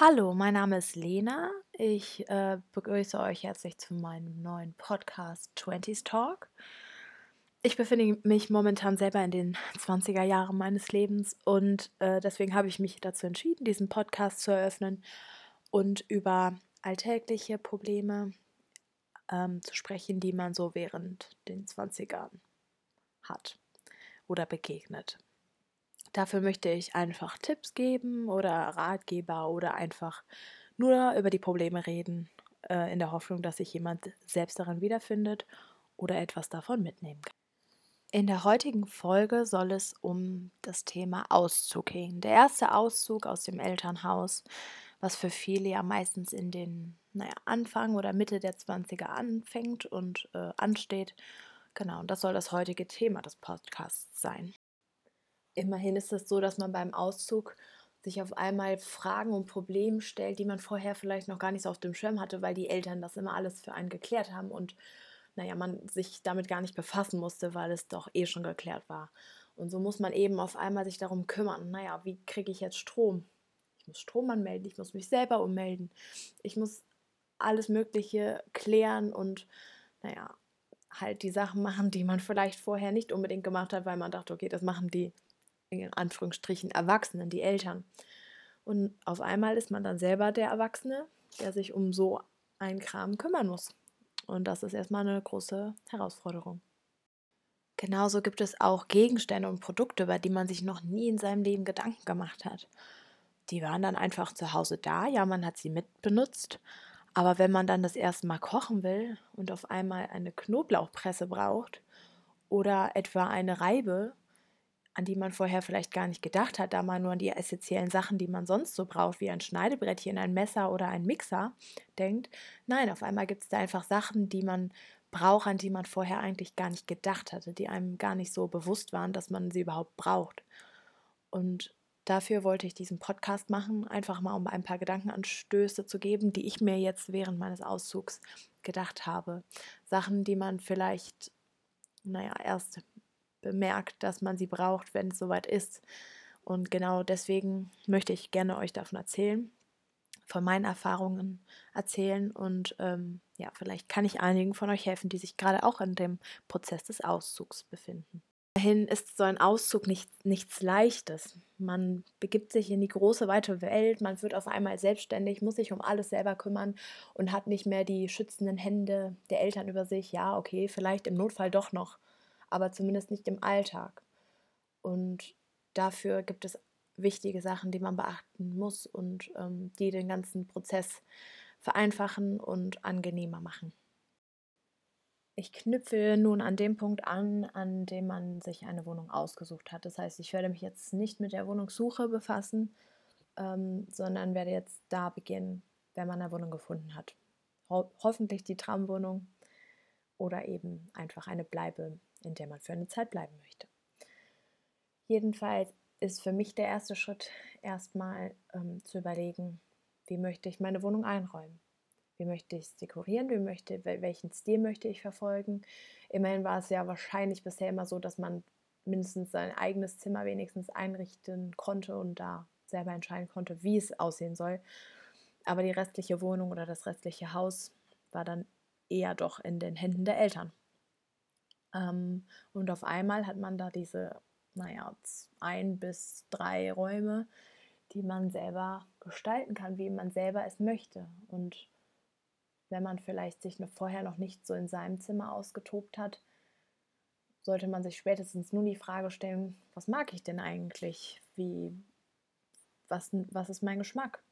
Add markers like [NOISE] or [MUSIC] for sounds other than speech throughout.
Hallo, mein Name ist Lena. Ich äh, begrüße euch herzlich zu meinem neuen Podcast 20s Talk. Ich befinde mich momentan selber in den 20er Jahren meines Lebens und äh, deswegen habe ich mich dazu entschieden, diesen Podcast zu eröffnen und über alltägliche Probleme ähm, zu sprechen, die man so während den 20ern hat oder begegnet. Dafür möchte ich einfach Tipps geben oder Ratgeber oder einfach nur über die Probleme reden, äh, in der Hoffnung, dass sich jemand selbst daran wiederfindet oder etwas davon mitnehmen kann. In der heutigen Folge soll es um das Thema Auszug gehen. Der erste Auszug aus dem Elternhaus, was für viele ja meistens in den naja, Anfang oder Mitte der 20er anfängt und äh, ansteht. Genau, und das soll das heutige Thema des Podcasts sein. Immerhin ist es so, dass man beim Auszug sich auf einmal Fragen und Probleme stellt, die man vorher vielleicht noch gar nicht so auf dem Schirm hatte, weil die Eltern das immer alles für einen geklärt haben und naja, man sich damit gar nicht befassen musste, weil es doch eh schon geklärt war. Und so muss man eben auf einmal sich darum kümmern, naja, wie kriege ich jetzt Strom? Ich muss Strom anmelden, ich muss mich selber ummelden, ich muss alles Mögliche klären und naja, halt die Sachen machen, die man vielleicht vorher nicht unbedingt gemacht hat, weil man dachte, okay, das machen die in Anführungsstrichen Erwachsenen, die Eltern. Und auf einmal ist man dann selber der Erwachsene, der sich um so einen Kram kümmern muss. Und das ist erstmal eine große Herausforderung. Genauso gibt es auch Gegenstände und Produkte, über die man sich noch nie in seinem Leben Gedanken gemacht hat. Die waren dann einfach zu Hause da, ja, man hat sie mitbenutzt, aber wenn man dann das erste Mal kochen will und auf einmal eine Knoblauchpresse braucht oder etwa eine Reibe, an die man vorher vielleicht gar nicht gedacht hat, da man nur an die essentiellen Sachen, die man sonst so braucht, wie ein Schneidebrettchen, ein Messer oder ein Mixer, denkt. Nein, auf einmal gibt es da einfach Sachen, die man braucht, an die man vorher eigentlich gar nicht gedacht hatte, die einem gar nicht so bewusst waren, dass man sie überhaupt braucht. Und dafür wollte ich diesen Podcast machen, einfach mal um ein paar Gedankenanstöße zu geben, die ich mir jetzt während meines Auszugs gedacht habe. Sachen, die man vielleicht, naja, erst bemerkt, dass man sie braucht, wenn es soweit ist. Und genau deswegen möchte ich gerne euch davon erzählen, von meinen Erfahrungen erzählen und ähm, ja, vielleicht kann ich einigen von euch helfen, die sich gerade auch in dem Prozess des Auszugs befinden. Dahin ist so ein Auszug nicht, nichts Leichtes. Man begibt sich in die große, weite Welt, man wird auf einmal selbstständig, muss sich um alles selber kümmern und hat nicht mehr die schützenden Hände der Eltern über sich. Ja, okay, vielleicht im Notfall doch noch aber zumindest nicht im Alltag. Und dafür gibt es wichtige Sachen, die man beachten muss und ähm, die den ganzen Prozess vereinfachen und angenehmer machen. Ich knüpfe nun an dem Punkt an, an dem man sich eine Wohnung ausgesucht hat. Das heißt, ich werde mich jetzt nicht mit der Wohnungssuche befassen, ähm, sondern werde jetzt da beginnen, wenn man eine Wohnung gefunden hat. Ho hoffentlich die Traumwohnung oder eben einfach eine Bleibe in der man für eine Zeit bleiben möchte. Jedenfalls ist für mich der erste Schritt erstmal ähm, zu überlegen, wie möchte ich meine Wohnung einräumen. Wie möchte ich es dekorieren? Wie möchte, welchen Stil möchte ich verfolgen? Immerhin war es ja wahrscheinlich bisher immer so, dass man mindestens sein eigenes Zimmer wenigstens einrichten konnte und da selber entscheiden konnte, wie es aussehen soll. Aber die restliche Wohnung oder das restliche Haus war dann eher doch in den Händen der Eltern. Ähm, und auf einmal hat man da diese, naja, ein bis drei Räume, die man selber gestalten kann, wie man selber es möchte. Und wenn man vielleicht sich noch vorher noch nicht so in seinem Zimmer ausgetobt hat, sollte man sich spätestens nun die Frage stellen, was mag ich denn eigentlich? Wie, was, was ist mein Geschmack?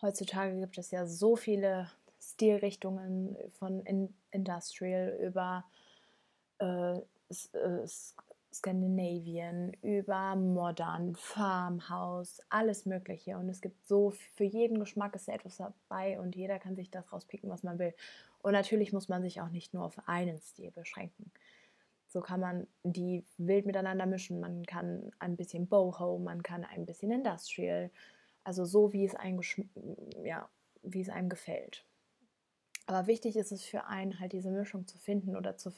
Heutzutage gibt es ja so viele Stilrichtungen von Industrial über äh, äh Scandinavian, über Modern, Farmhouse, alles Mögliche. Und es gibt so, für jeden Geschmack ist etwas dabei und jeder kann sich das rauspicken, was man will. Und natürlich muss man sich auch nicht nur auf einen Stil beschränken. So kann man die wild miteinander mischen. Man kann ein bisschen Boho, man kann ein bisschen Industrial. Also so, wie es einem, ja, wie es einem gefällt. Aber wichtig ist es für einen, halt diese Mischung zu finden oder zu,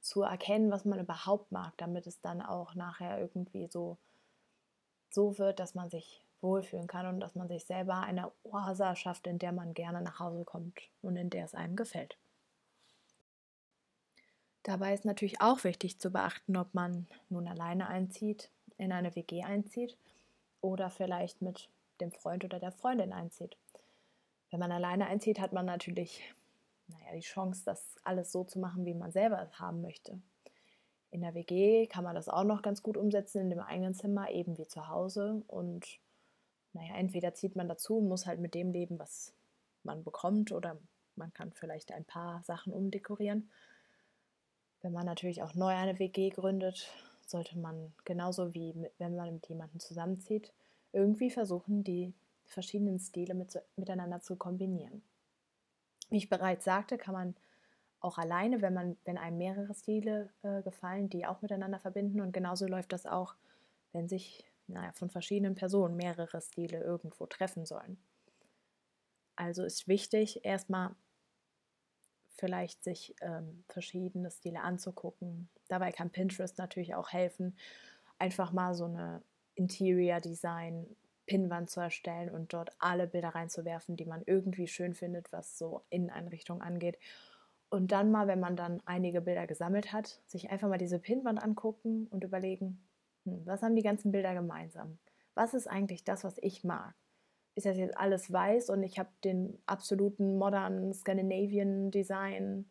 zu erkennen, was man überhaupt mag, damit es dann auch nachher irgendwie so, so wird, dass man sich wohlfühlen kann und dass man sich selber eine Oase schafft, in der man gerne nach Hause kommt und in der es einem gefällt. Dabei ist natürlich auch wichtig zu beachten, ob man nun alleine einzieht, in eine WG einzieht oder vielleicht mit dem Freund oder der Freundin einzieht. Wenn man alleine einzieht, hat man natürlich naja, die Chance, das alles so zu machen, wie man selber es haben möchte. In der WG kann man das auch noch ganz gut umsetzen, in dem eigenen Zimmer, eben wie zu Hause. Und naja, entweder zieht man dazu und muss halt mit dem leben, was man bekommt, oder man kann vielleicht ein paar Sachen umdekorieren. Wenn man natürlich auch neu eine WG gründet, sollte man genauso wie mit, wenn man mit jemandem zusammenzieht, irgendwie versuchen, die verschiedenen Stile mit, miteinander zu kombinieren. Wie ich bereits sagte, kann man auch alleine, wenn man, wenn einem mehrere Stile äh, gefallen, die auch miteinander verbinden. Und genauso läuft das auch, wenn sich naja, von verschiedenen Personen mehrere Stile irgendwo treffen sollen. Also ist wichtig, erstmal vielleicht sich ähm, verschiedene Stile anzugucken. Dabei kann Pinterest natürlich auch helfen, einfach mal so eine Interior Design Pinnwand zu erstellen und dort alle Bilder reinzuwerfen, die man irgendwie schön findet, was so Inneneinrichtung angeht. Und dann mal, wenn man dann einige Bilder gesammelt hat, sich einfach mal diese Pinnwand angucken und überlegen, hm, was haben die ganzen Bilder gemeinsam? Was ist eigentlich das, was ich mag? ist das jetzt alles weiß und ich habe den absoluten modernen Scandinavian Design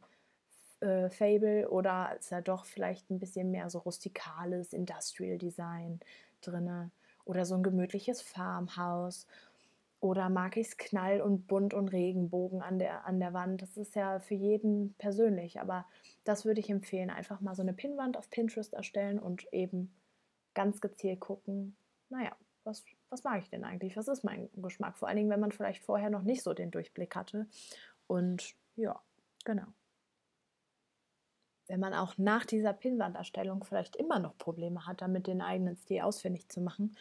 äh, Fable oder ist da doch vielleicht ein bisschen mehr so rustikales Industrial Design drin oder so ein gemütliches Farmhaus oder mag ich es knall und bunt und Regenbogen an der, an der Wand. Das ist ja für jeden persönlich, aber das würde ich empfehlen. Einfach mal so eine Pinnwand auf Pinterest erstellen und eben ganz gezielt gucken, naja, was, was mag ich denn eigentlich? Was ist mein Geschmack? Vor allen Dingen, wenn man vielleicht vorher noch nicht so den Durchblick hatte. Und ja, genau. Wenn man auch nach dieser Pinnwanderstellung vielleicht immer noch Probleme hat, damit den eigenen Stil ausfindig zu machen,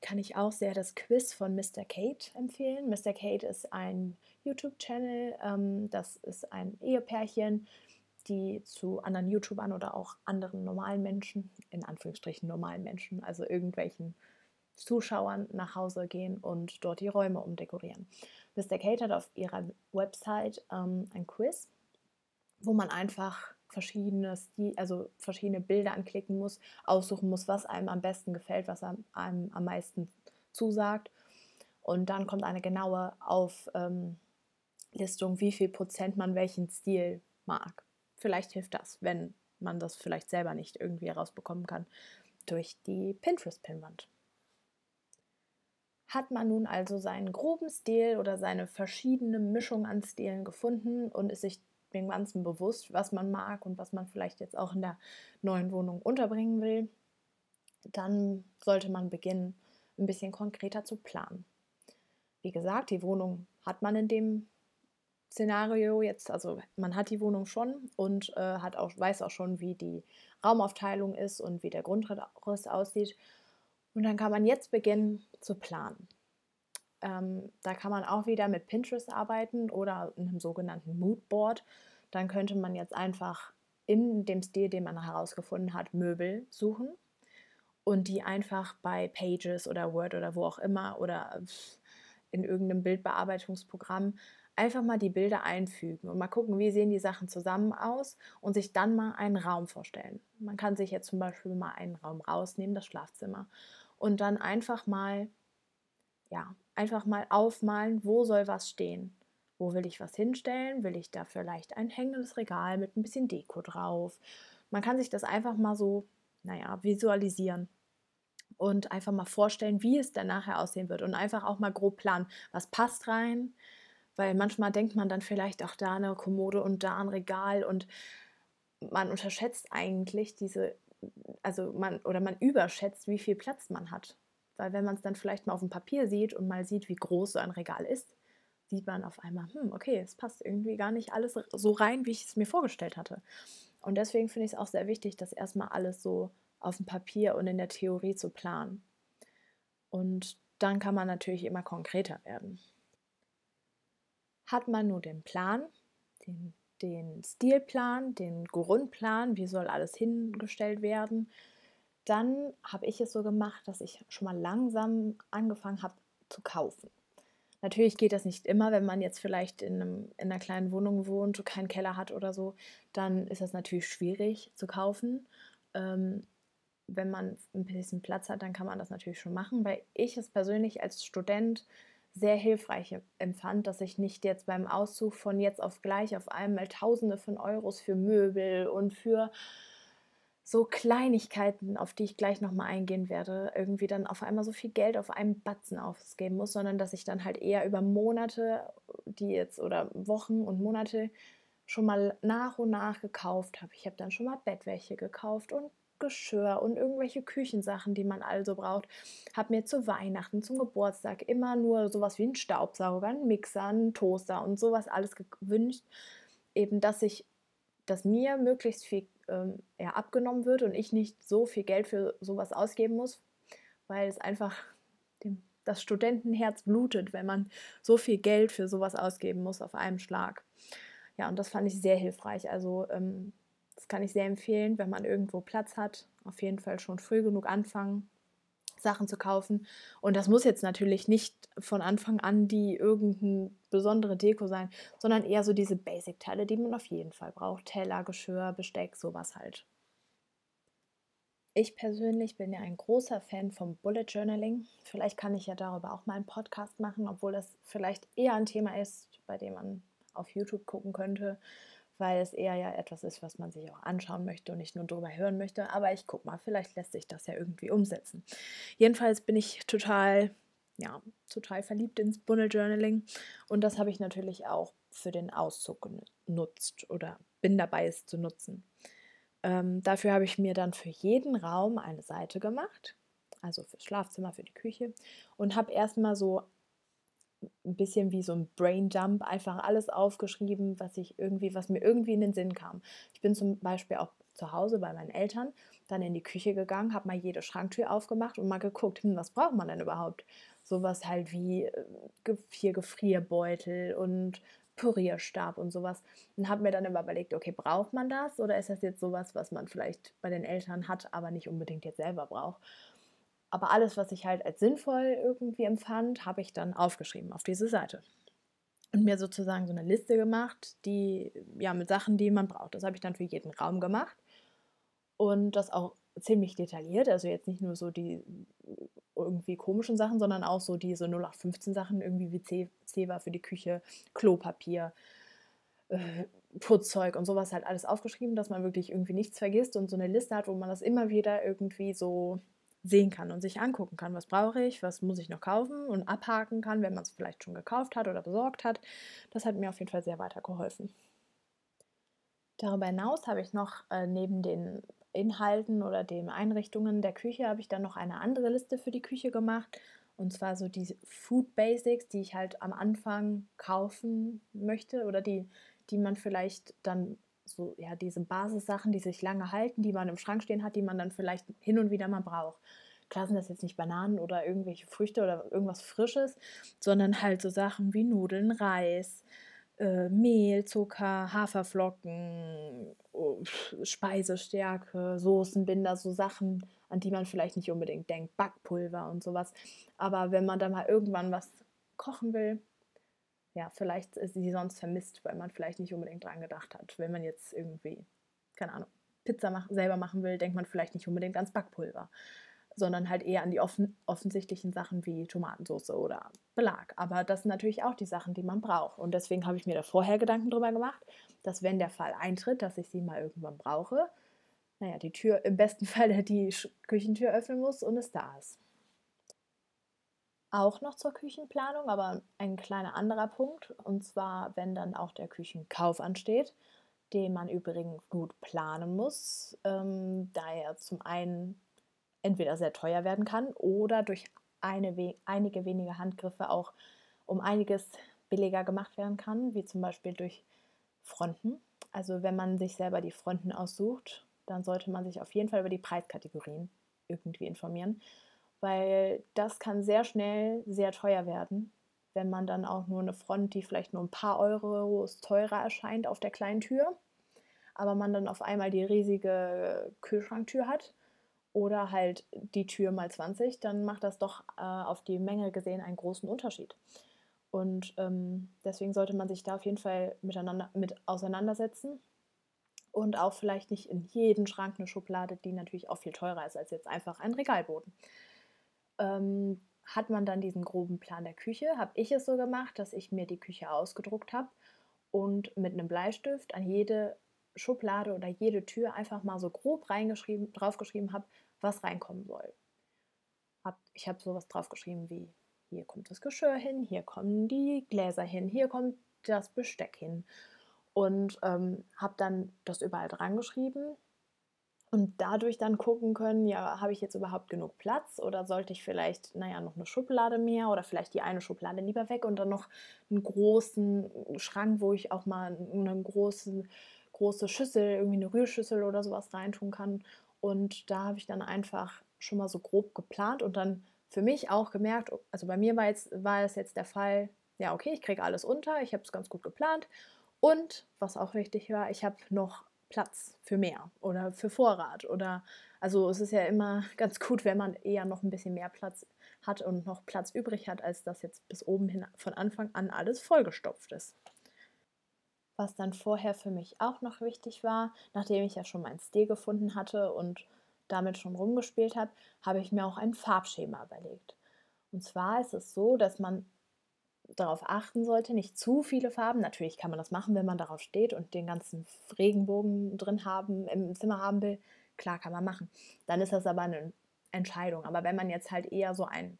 kann ich auch sehr das Quiz von Mr. Kate empfehlen. Mr. Kate ist ein YouTube-Channel, ähm, das ist ein Ehepärchen, die zu anderen YouTubern oder auch anderen normalen Menschen, in Anführungsstrichen normalen Menschen, also irgendwelchen Zuschauern nach Hause gehen und dort die Räume umdekorieren. Mr. Kate hat auf ihrer Website ähm, ein Quiz, wo man einfach verschiedene, Stil, also verschiedene Bilder anklicken muss, aussuchen muss, was einem am besten gefällt, was einem, einem am meisten zusagt. Und dann kommt eine genaue Auflistung, ähm, wie viel Prozent man welchen Stil mag. Vielleicht hilft das, wenn man das vielleicht selber nicht irgendwie herausbekommen kann, durch die Pinterest-Pinwand. Hat man nun also seinen groben Stil oder seine verschiedene Mischung an Stilen gefunden und ist sich dem Ganzen bewusst, was man mag und was man vielleicht jetzt auch in der neuen Wohnung unterbringen will, dann sollte man beginnen, ein bisschen konkreter zu planen. Wie gesagt, die Wohnung hat man in dem Szenario jetzt, also man hat die Wohnung schon und äh, hat auch, weiß auch schon, wie die Raumaufteilung ist und wie der Grundriss aussieht. Und dann kann man jetzt beginnen zu planen. Ähm, da kann man auch wieder mit Pinterest arbeiten oder einem sogenannten Moodboard. Dann könnte man jetzt einfach in dem Stil, den man herausgefunden hat, Möbel suchen und die einfach bei Pages oder Word oder wo auch immer oder in irgendeinem Bildbearbeitungsprogramm einfach mal die Bilder einfügen und mal gucken, wie sehen die Sachen zusammen aus und sich dann mal einen Raum vorstellen. Man kann sich jetzt zum Beispiel mal einen Raum rausnehmen, das Schlafzimmer, und dann einfach mal, ja, einfach mal aufmalen, wo soll was stehen. Wo will ich was hinstellen? Will ich da vielleicht ein hängendes Regal mit ein bisschen Deko drauf? Man kann sich das einfach mal so, naja, visualisieren und einfach mal vorstellen, wie es dann nachher aussehen wird und einfach auch mal grob planen, was passt rein, weil manchmal denkt man dann vielleicht auch da eine Kommode und da ein Regal und man unterschätzt eigentlich diese also man oder man überschätzt, wie viel Platz man hat. Weil wenn man es dann vielleicht mal auf dem Papier sieht und mal sieht, wie groß so ein Regal ist, sieht man auf einmal, hm, okay, es passt irgendwie gar nicht alles so rein, wie ich es mir vorgestellt hatte. Und deswegen finde ich es auch sehr wichtig, das erstmal alles so auf dem Papier und in der Theorie zu planen. Und dann kann man natürlich immer konkreter werden. Hat man nur den Plan, den den Stilplan, den Grundplan, wie soll alles hingestellt werden, dann habe ich es so gemacht, dass ich schon mal langsam angefangen habe zu kaufen. Natürlich geht das nicht immer, wenn man jetzt vielleicht in, einem, in einer kleinen Wohnung wohnt, keinen Keller hat oder so, dann ist das natürlich schwierig zu kaufen. Ähm, wenn man ein bisschen Platz hat, dann kann man das natürlich schon machen, weil ich es persönlich als Student sehr hilfreich empfand, dass ich nicht jetzt beim Auszug von jetzt auf gleich auf einmal Tausende von Euros für Möbel und für so Kleinigkeiten, auf die ich gleich nochmal eingehen werde, irgendwie dann auf einmal so viel Geld auf einen Batzen ausgeben muss, sondern dass ich dann halt eher über Monate, die jetzt oder Wochen und Monate schon mal nach und nach gekauft habe. Ich habe dann schon mal Bettwäsche gekauft und Geschirr und irgendwelche Küchensachen, die man also braucht. Habe mir zu Weihnachten, zum Geburtstag immer nur sowas wie einen Staubsauger, einen Mixer, einen Toaster und sowas alles gewünscht. Eben, dass ich, dass mir möglichst viel ähm, abgenommen wird und ich nicht so viel Geld für sowas ausgeben muss, weil es einfach dem, das Studentenherz blutet, wenn man so viel Geld für sowas ausgeben muss auf einem Schlag. Ja, und das fand ich sehr hilfreich. Also ähm, das kann ich sehr empfehlen, wenn man irgendwo Platz hat. Auf jeden Fall schon früh genug anfangen, Sachen zu kaufen. Und das muss jetzt natürlich nicht von Anfang an die irgendeine besondere Deko sein, sondern eher so diese Basic-Teile, die man auf jeden Fall braucht. Teller, Geschirr, Besteck, sowas halt. Ich persönlich bin ja ein großer Fan vom Bullet Journaling. Vielleicht kann ich ja darüber auch mal einen Podcast machen, obwohl das vielleicht eher ein Thema ist, bei dem man auf YouTube gucken könnte weil es eher ja etwas ist, was man sich auch anschauen möchte und nicht nur drüber hören möchte. Aber ich guck mal, vielleicht lässt sich das ja irgendwie umsetzen. Jedenfalls bin ich total, ja, total verliebt ins Bullet Journaling und das habe ich natürlich auch für den Auszug genutzt oder bin dabei, es zu nutzen. Ähm, dafür habe ich mir dann für jeden Raum eine Seite gemacht, also fürs Schlafzimmer, für die Küche und habe erstmal so ein bisschen wie so ein Brain Dump einfach alles aufgeschrieben, was ich irgendwie, was mir irgendwie in den Sinn kam. Ich bin zum Beispiel auch zu Hause bei meinen Eltern, dann in die Küche gegangen, habe mal jede Schranktür aufgemacht und mal geguckt, hm, was braucht man denn überhaupt? Sowas halt wie äh, vier Gefrierbeutel und Pürierstab und sowas. Und habe mir dann immer überlegt, okay, braucht man das oder ist das jetzt sowas, was man vielleicht bei den Eltern hat, aber nicht unbedingt jetzt selber braucht? Aber alles, was ich halt als sinnvoll irgendwie empfand, habe ich dann aufgeschrieben auf diese Seite. Und mir sozusagen so eine Liste gemacht, die, ja, mit Sachen, die man braucht. Das habe ich dann für jeden Raum gemacht. Und das auch ziemlich detailliert. Also jetzt nicht nur so die irgendwie komischen Sachen, sondern auch so diese 0815 Sachen, irgendwie wie Zewa für die Küche, Klopapier, äh, Putzzeug und sowas halt alles aufgeschrieben, dass man wirklich irgendwie nichts vergisst und so eine Liste hat, wo man das immer wieder irgendwie so sehen kann und sich angucken kann, was brauche ich, was muss ich noch kaufen und abhaken kann, wenn man es vielleicht schon gekauft hat oder besorgt hat. Das hat mir auf jeden Fall sehr weitergeholfen. Darüber hinaus habe ich noch äh, neben den Inhalten oder den Einrichtungen der Küche habe ich dann noch eine andere Liste für die Küche gemacht. Und zwar so die Food Basics, die ich halt am Anfang kaufen möchte oder die, die man vielleicht dann so, ja, diese Basissachen, die sich lange halten, die man im Schrank stehen hat, die man dann vielleicht hin und wieder mal braucht. Klar sind das jetzt nicht Bananen oder irgendwelche Früchte oder irgendwas Frisches, sondern halt so Sachen wie Nudeln, Reis, äh, Mehl, Zucker, Haferflocken, oh, Speisestärke, Soßenbinder, so Sachen, an die man vielleicht nicht unbedingt denkt, Backpulver und sowas. Aber wenn man dann mal irgendwann was kochen will, ja, vielleicht ist sie sonst vermisst, weil man vielleicht nicht unbedingt dran gedacht hat. Wenn man jetzt irgendwie, keine Ahnung, Pizza mach, selber machen will, denkt man vielleicht nicht unbedingt ans Backpulver, sondern halt eher an die offen, offensichtlichen Sachen wie Tomatensauce oder Belag. Aber das sind natürlich auch die Sachen, die man braucht. Und deswegen habe ich mir da vorher Gedanken drüber gemacht, dass wenn der Fall eintritt, dass ich sie mal irgendwann brauche, naja, die Tür im besten [LAUGHS] Fall die Küchentür öffnen muss und es da ist auch noch zur Küchenplanung, aber ein kleiner anderer Punkt. Und zwar, wenn dann auch der Küchenkauf ansteht, den man übrigens gut planen muss, ähm, da er zum einen entweder sehr teuer werden kann oder durch eine, we einige wenige Handgriffe auch um einiges billiger gemacht werden kann, wie zum Beispiel durch Fronten. Also wenn man sich selber die Fronten aussucht, dann sollte man sich auf jeden Fall über die Preiskategorien irgendwie informieren weil das kann sehr schnell sehr teuer werden, wenn man dann auch nur eine Front, die vielleicht nur ein paar Euros teurer erscheint auf der kleinen Tür, aber man dann auf einmal die riesige Kühlschranktür hat oder halt die Tür mal 20, dann macht das doch äh, auf die Menge gesehen einen großen Unterschied. Und ähm, deswegen sollte man sich da auf jeden Fall miteinander mit auseinandersetzen und auch vielleicht nicht in jeden Schrank eine Schublade, die natürlich auch viel teurer ist als jetzt einfach ein Regalboden. Ähm, hat man dann diesen groben Plan der Küche, habe ich es so gemacht, dass ich mir die Küche ausgedruckt habe und mit einem Bleistift an jede Schublade oder jede Tür einfach mal so grob reingeschrieben, draufgeschrieben habe, was reinkommen soll. Hab, ich habe sowas draufgeschrieben wie, hier kommt das Geschirr hin, hier kommen die Gläser hin, hier kommt das Besteck hin. Und ähm, habe dann das überall dran geschrieben und dadurch dann gucken können, ja, habe ich jetzt überhaupt genug Platz oder sollte ich vielleicht, naja, noch eine Schublade mehr oder vielleicht die eine Schublade lieber weg und dann noch einen großen Schrank, wo ich auch mal eine große, große Schüssel, irgendwie eine Rührschüssel oder sowas reintun kann. Und da habe ich dann einfach schon mal so grob geplant und dann für mich auch gemerkt, also bei mir war, jetzt, war es jetzt der Fall, ja, okay, ich kriege alles unter, ich habe es ganz gut geplant. Und was auch wichtig war, ich habe noch Platz für mehr oder für Vorrat oder also es ist ja immer [LAUGHS] ganz gut, wenn man eher noch ein bisschen mehr Platz hat und noch Platz übrig hat, als dass jetzt bis oben hin von Anfang an alles vollgestopft ist. Was dann vorher für mich auch noch wichtig war, nachdem ich ja schon meinen Stil gefunden hatte und damit schon rumgespielt habe, habe ich mir auch ein Farbschema überlegt. Und zwar ist es so, dass man darauf achten sollte, nicht zu viele Farben. Natürlich kann man das machen, wenn man darauf steht und den ganzen Regenbogen drin haben, im Zimmer haben will. Klar, kann man machen. Dann ist das aber eine Entscheidung. Aber wenn man jetzt halt eher so einen,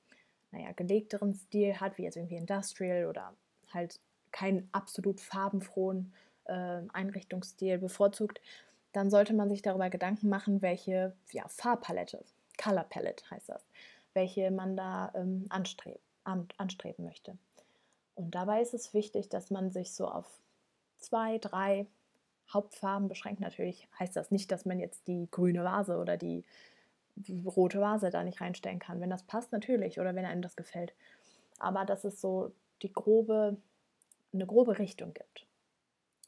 naja, gelegteren Stil hat, wie jetzt irgendwie Industrial oder halt keinen absolut farbenfrohen äh, Einrichtungsstil bevorzugt, dann sollte man sich darüber Gedanken machen, welche ja, Farbpalette, Color Palette heißt das, welche man da ähm, anstreb, an, anstreben möchte. Und dabei ist es wichtig, dass man sich so auf zwei, drei Hauptfarben beschränkt. Natürlich heißt das nicht, dass man jetzt die grüne Vase oder die rote Vase da nicht reinstellen kann. Wenn das passt, natürlich, oder wenn einem das gefällt. Aber dass es so die grobe, eine grobe Richtung gibt.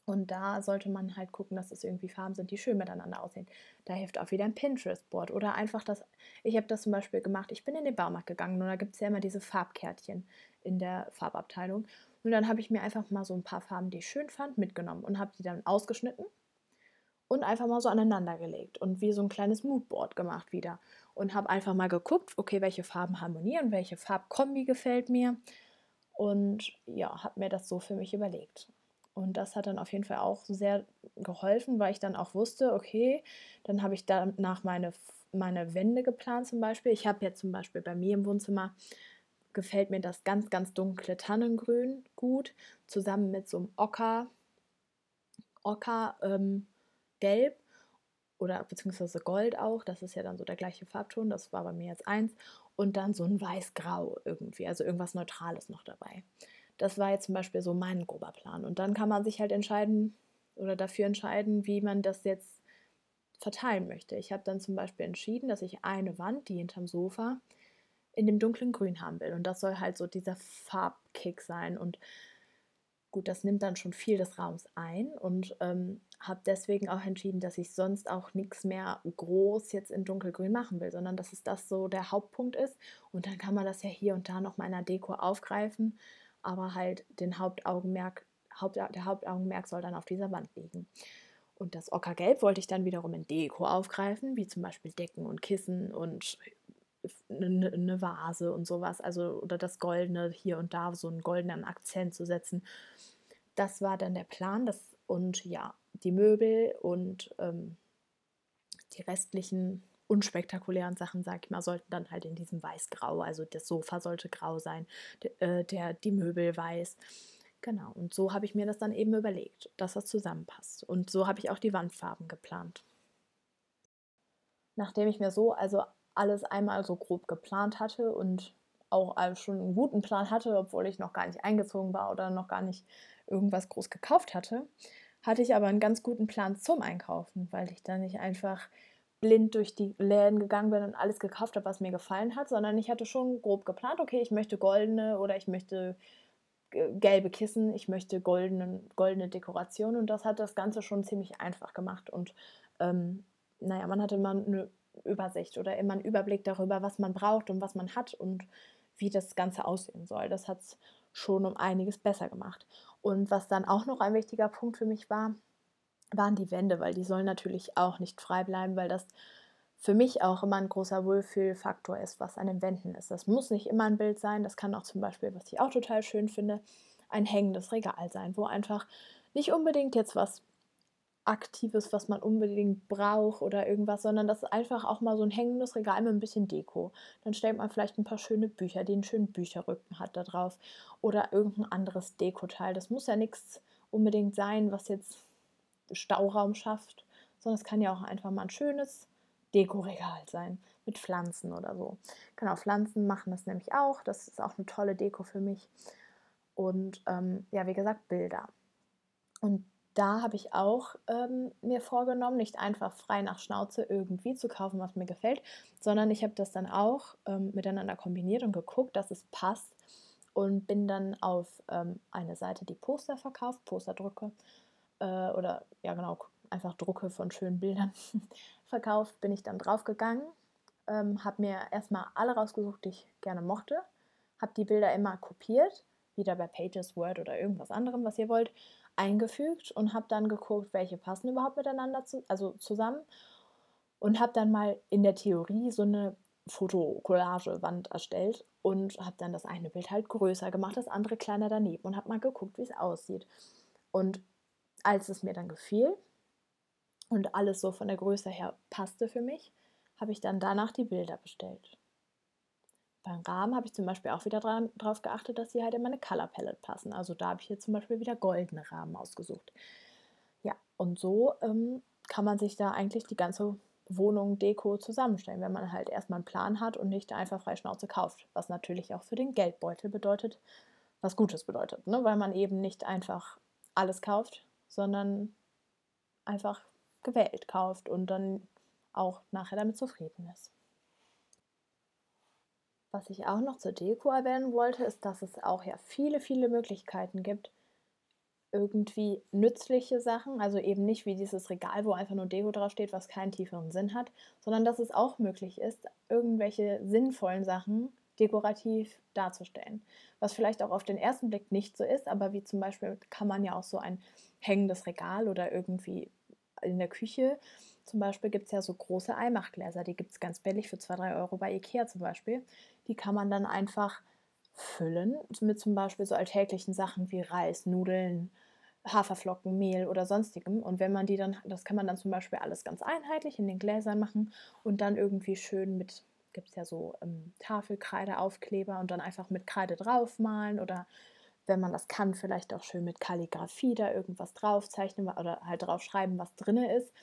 Und da sollte man halt gucken, dass es irgendwie Farben sind, die schön miteinander aussehen. Da hilft auch wieder ein Pinterest-Board oder einfach das. Ich habe das zum Beispiel gemacht. Ich bin in den Baumarkt gegangen und da gibt es ja immer diese Farbkärtchen in der Farbabteilung. Und dann habe ich mir einfach mal so ein paar Farben, die ich schön fand, mitgenommen und habe die dann ausgeschnitten und einfach mal so aneinander gelegt und wie so ein kleines Moodboard gemacht wieder. Und habe einfach mal geguckt, okay, welche Farben harmonieren, welche Farbkombi gefällt mir. Und ja, habe mir das so für mich überlegt. Und das hat dann auf jeden Fall auch sehr geholfen, weil ich dann auch wusste, okay, dann habe ich danach meine, meine Wände geplant zum Beispiel. Ich habe jetzt zum Beispiel bei mir im Wohnzimmer gefällt mir das ganz, ganz dunkle Tannengrün gut, zusammen mit so einem Ocker, Ocker ähm, Gelb oder beziehungsweise Gold auch. Das ist ja dann so der gleiche Farbton. Das war bei mir jetzt eins. Und dann so ein Weiß-Grau irgendwie, also irgendwas Neutrales noch dabei. Das war jetzt zum Beispiel so mein grober Plan. Und dann kann man sich halt entscheiden oder dafür entscheiden, wie man das jetzt verteilen möchte. Ich habe dann zum Beispiel entschieden, dass ich eine Wand, die hinterm Sofa, in dem dunklen Grün haben will. Und das soll halt so dieser Farbkick sein. Und gut, das nimmt dann schon viel des Raums ein und ähm, habe deswegen auch entschieden, dass ich sonst auch nichts mehr groß jetzt in dunkelgrün machen will, sondern dass es das so der Hauptpunkt ist. Und dann kann man das ja hier und da noch mal in der Deko aufgreifen, aber halt den Hauptaugenmerk, Haupt, der Hauptaugenmerk soll dann auf dieser Wand liegen. Und das Ockergelb wollte ich dann wiederum in Deko aufgreifen, wie zum Beispiel Decken und Kissen und eine, eine Vase und sowas, also oder das Goldene hier und da so einen goldenen Akzent zu setzen. Das war dann der Plan. Das, und ja, die Möbel und ähm, die restlichen unspektakulären Sachen, sag ich mal, sollten dann halt in diesem Weiß-Grau, also das Sofa sollte grau sein, der, äh, der, die Möbel weiß. Genau, und so habe ich mir das dann eben überlegt, dass das zusammenpasst. Und so habe ich auch die Wandfarben geplant. Nachdem ich mir so also alles einmal so grob geplant hatte und auch schon einen guten Plan hatte, obwohl ich noch gar nicht eingezogen war oder noch gar nicht irgendwas groß gekauft hatte, hatte ich aber einen ganz guten Plan zum Einkaufen, weil ich dann nicht einfach blind durch die Läden gegangen bin und alles gekauft habe, was mir gefallen hat, sondern ich hatte schon grob geplant, okay, ich möchte goldene oder ich möchte gelbe Kissen, ich möchte goldene, goldene Dekoration und das hat das Ganze schon ziemlich einfach gemacht und ähm, naja, man hatte mal eine Übersicht oder immer einen Überblick darüber, was man braucht und was man hat und wie das Ganze aussehen soll. Das hat es schon um einiges besser gemacht. Und was dann auch noch ein wichtiger Punkt für mich war, waren die Wände, weil die sollen natürlich auch nicht frei bleiben, weil das für mich auch immer ein großer Wohlfühlfaktor ist, was an den Wänden ist. Das muss nicht immer ein Bild sein, das kann auch zum Beispiel, was ich auch total schön finde, ein hängendes Regal sein, wo einfach nicht unbedingt jetzt was Aktives, was man unbedingt braucht oder irgendwas, sondern das ist einfach auch mal so ein hängendes Regal mit ein bisschen Deko. Dann stellt man vielleicht ein paar schöne Bücher, die einen schönen Bücherrücken hat da drauf oder irgendein anderes Dekoteil. Das muss ja nichts unbedingt sein, was jetzt Stauraum schafft, sondern es kann ja auch einfach mal ein schönes Dekoregal sein mit Pflanzen oder so. Genau, Pflanzen machen das nämlich auch. Das ist auch eine tolle Deko für mich. Und ähm, ja, wie gesagt, Bilder. Und da habe ich auch ähm, mir vorgenommen, nicht einfach frei nach Schnauze irgendwie zu kaufen, was mir gefällt, sondern ich habe das dann auch ähm, miteinander kombiniert und geguckt, dass es passt und bin dann auf ähm, eine Seite, die Poster verkauft, Posterdrucke äh, oder ja genau, einfach Drucke von schönen Bildern [LAUGHS] verkauft, bin ich dann draufgegangen, ähm, habe mir erstmal alle rausgesucht, die ich gerne mochte, habe die Bilder immer kopiert, wieder bei Pages, Word oder irgendwas anderem, was ihr wollt, eingefügt und habe dann geguckt, welche passen überhaupt miteinander, zu, also zusammen und habe dann mal in der Theorie so eine Fotokollage-Wand erstellt und habe dann das eine Bild halt größer gemacht, das andere kleiner daneben und habe mal geguckt, wie es aussieht. Und als es mir dann gefiel und alles so von der Größe her passte für mich, habe ich dann danach die Bilder bestellt. Beim Rahmen habe ich zum Beispiel auch wieder darauf geachtet, dass sie halt in meine Color Palette passen. Also da habe ich hier zum Beispiel wieder goldene Rahmen ausgesucht. Ja, und so ähm, kann man sich da eigentlich die ganze Wohnung, Deko zusammenstellen, wenn man halt erstmal einen Plan hat und nicht einfach frei Schnauze kauft. Was natürlich auch für den Geldbeutel bedeutet, was Gutes bedeutet, ne? weil man eben nicht einfach alles kauft, sondern einfach gewählt kauft und dann auch nachher damit zufrieden ist. Was ich auch noch zur Deko erwähnen wollte, ist, dass es auch ja viele, viele Möglichkeiten gibt, irgendwie nützliche Sachen, also eben nicht wie dieses Regal, wo einfach nur Deko draufsteht, was keinen tieferen Sinn hat, sondern dass es auch möglich ist, irgendwelche sinnvollen Sachen dekorativ darzustellen. Was vielleicht auch auf den ersten Blick nicht so ist, aber wie zum Beispiel kann man ja auch so ein hängendes Regal oder irgendwie in der Küche zum Beispiel gibt es ja so große Eimachgläser, die gibt es ganz billig für 2, 3 Euro bei Ikea zum Beispiel. Die kann man dann einfach füllen mit zum Beispiel so alltäglichen Sachen wie Reis, Nudeln, Haferflocken, Mehl oder sonstigem. Und wenn man die dann, das kann man dann zum Beispiel alles ganz einheitlich in den Gläsern machen und dann irgendwie schön mit, gibt es ja so ähm, Tafelkreide, Aufkleber und dann einfach mit Kreide draufmalen oder wenn man das kann, vielleicht auch schön mit Kalligrafie da irgendwas draufzeichnen oder halt draufschreiben, was drin ist.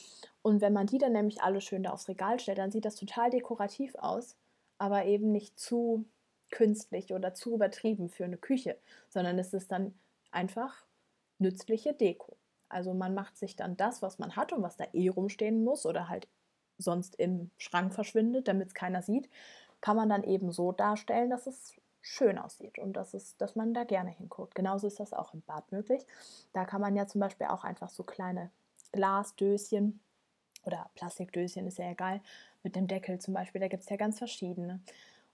Und wenn man die dann nämlich alle schön da aufs Regal stellt, dann sieht das total dekorativ aus, aber eben nicht zu künstlich oder zu übertrieben für eine Küche, sondern es ist dann einfach nützliche Deko. Also man macht sich dann das, was man hat und was da eh rumstehen muss oder halt sonst im Schrank verschwindet, damit es keiner sieht, kann man dann eben so darstellen, dass es schön aussieht und das ist, dass man da gerne hinguckt. Genauso ist das auch im Bad möglich. Da kann man ja zum Beispiel auch einfach so kleine Glasdöschen oder Plastikdöschen, ist ja egal, mit dem Deckel zum Beispiel, da gibt es ja ganz verschiedene.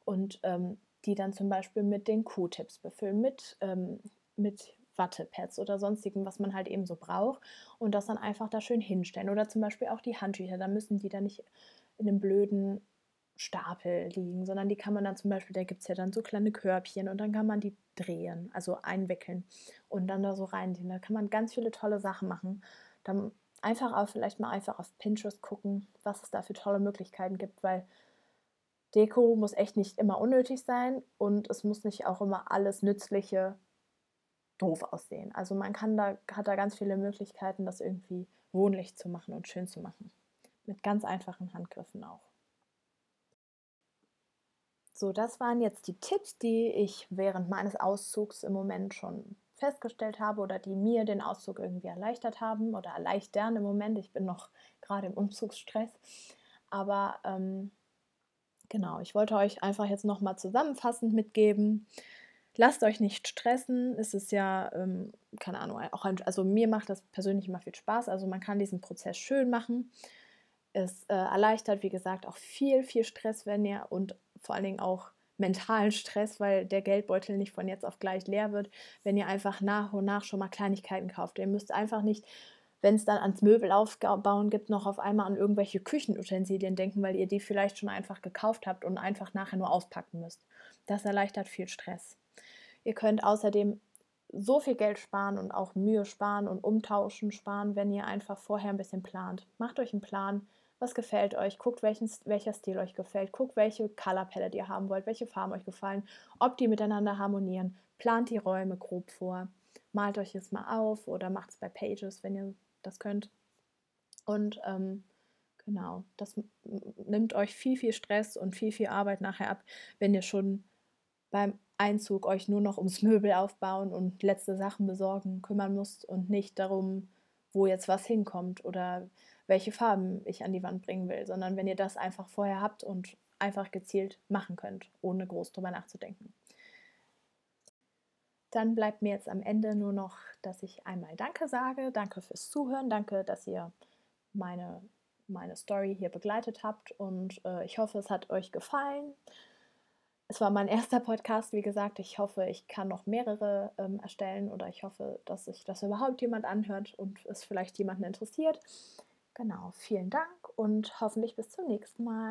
Und ähm, die dann zum Beispiel mit den Q-Tips befüllen, mit, ähm, mit Wattepads oder sonstigem, was man halt eben so braucht und das dann einfach da schön hinstellen. Oder zum Beispiel auch die Handtücher, da müssen die dann nicht in einem blöden Stapel liegen, sondern die kann man dann zum Beispiel, da gibt es ja dann so kleine Körbchen und dann kann man die drehen, also einwickeln und dann da so reinziehen. Da kann man ganz viele tolle Sachen machen. Dann einfach auch vielleicht mal einfach auf Pinterest gucken, was es da für tolle Möglichkeiten gibt, weil Deko muss echt nicht immer unnötig sein und es muss nicht auch immer alles Nützliche doof aussehen. Also man kann da, hat da ganz viele Möglichkeiten, das irgendwie wohnlich zu machen und schön zu machen. Mit ganz einfachen Handgriffen auch. So, das waren jetzt die Tipps, die ich während meines Auszugs im Moment schon festgestellt habe oder die mir den Auszug irgendwie erleichtert haben oder erleichtern im Moment. Ich bin noch gerade im Umzugsstress. Aber ähm, genau, ich wollte euch einfach jetzt nochmal zusammenfassend mitgeben. Lasst euch nicht stressen. Es ist ja, ähm, keine Ahnung, auch ein, also mir macht das persönlich immer viel Spaß. Also man kann diesen Prozess schön machen Es äh, erleichtert, wie gesagt, auch viel, viel Stress, wenn ihr und vor allen Dingen auch mentalen Stress, weil der Geldbeutel nicht von jetzt auf gleich leer wird, wenn ihr einfach nach und nach schon mal Kleinigkeiten kauft. Ihr müsst einfach nicht, wenn es dann ans Möbel aufbauen gibt, noch auf einmal an irgendwelche Küchenutensilien denken, weil ihr die vielleicht schon einfach gekauft habt und einfach nachher nur auspacken müsst. Das erleichtert viel Stress. Ihr könnt außerdem so viel Geld sparen und auch Mühe sparen und umtauschen sparen, wenn ihr einfach vorher ein bisschen plant. Macht euch einen Plan, was gefällt euch, guckt, welchen, welcher Stil euch gefällt, guckt, welche Color Palette ihr haben wollt, welche Farben euch gefallen, ob die miteinander harmonieren. Plant die Räume grob vor, malt euch es mal auf oder macht es bei Pages, wenn ihr das könnt. Und ähm, genau, das nimmt euch viel, viel Stress und viel, viel Arbeit nachher ab, wenn ihr schon beim Einzug euch nur noch ums [LAUGHS] Möbel aufbauen und letzte Sachen besorgen kümmern müsst und nicht darum, wo jetzt was hinkommt oder welche Farben ich an die Wand bringen will, sondern wenn ihr das einfach vorher habt und einfach gezielt machen könnt, ohne groß drüber nachzudenken. Dann bleibt mir jetzt am Ende nur noch, dass ich einmal Danke sage. Danke fürs Zuhören. Danke, dass ihr meine, meine Story hier begleitet habt. Und äh, ich hoffe, es hat euch gefallen. Es war mein erster Podcast, wie gesagt. Ich hoffe, ich kann noch mehrere ähm, erstellen oder ich hoffe, dass sich das überhaupt jemand anhört und es vielleicht jemanden interessiert. Genau, vielen Dank und hoffentlich bis zum nächsten Mal.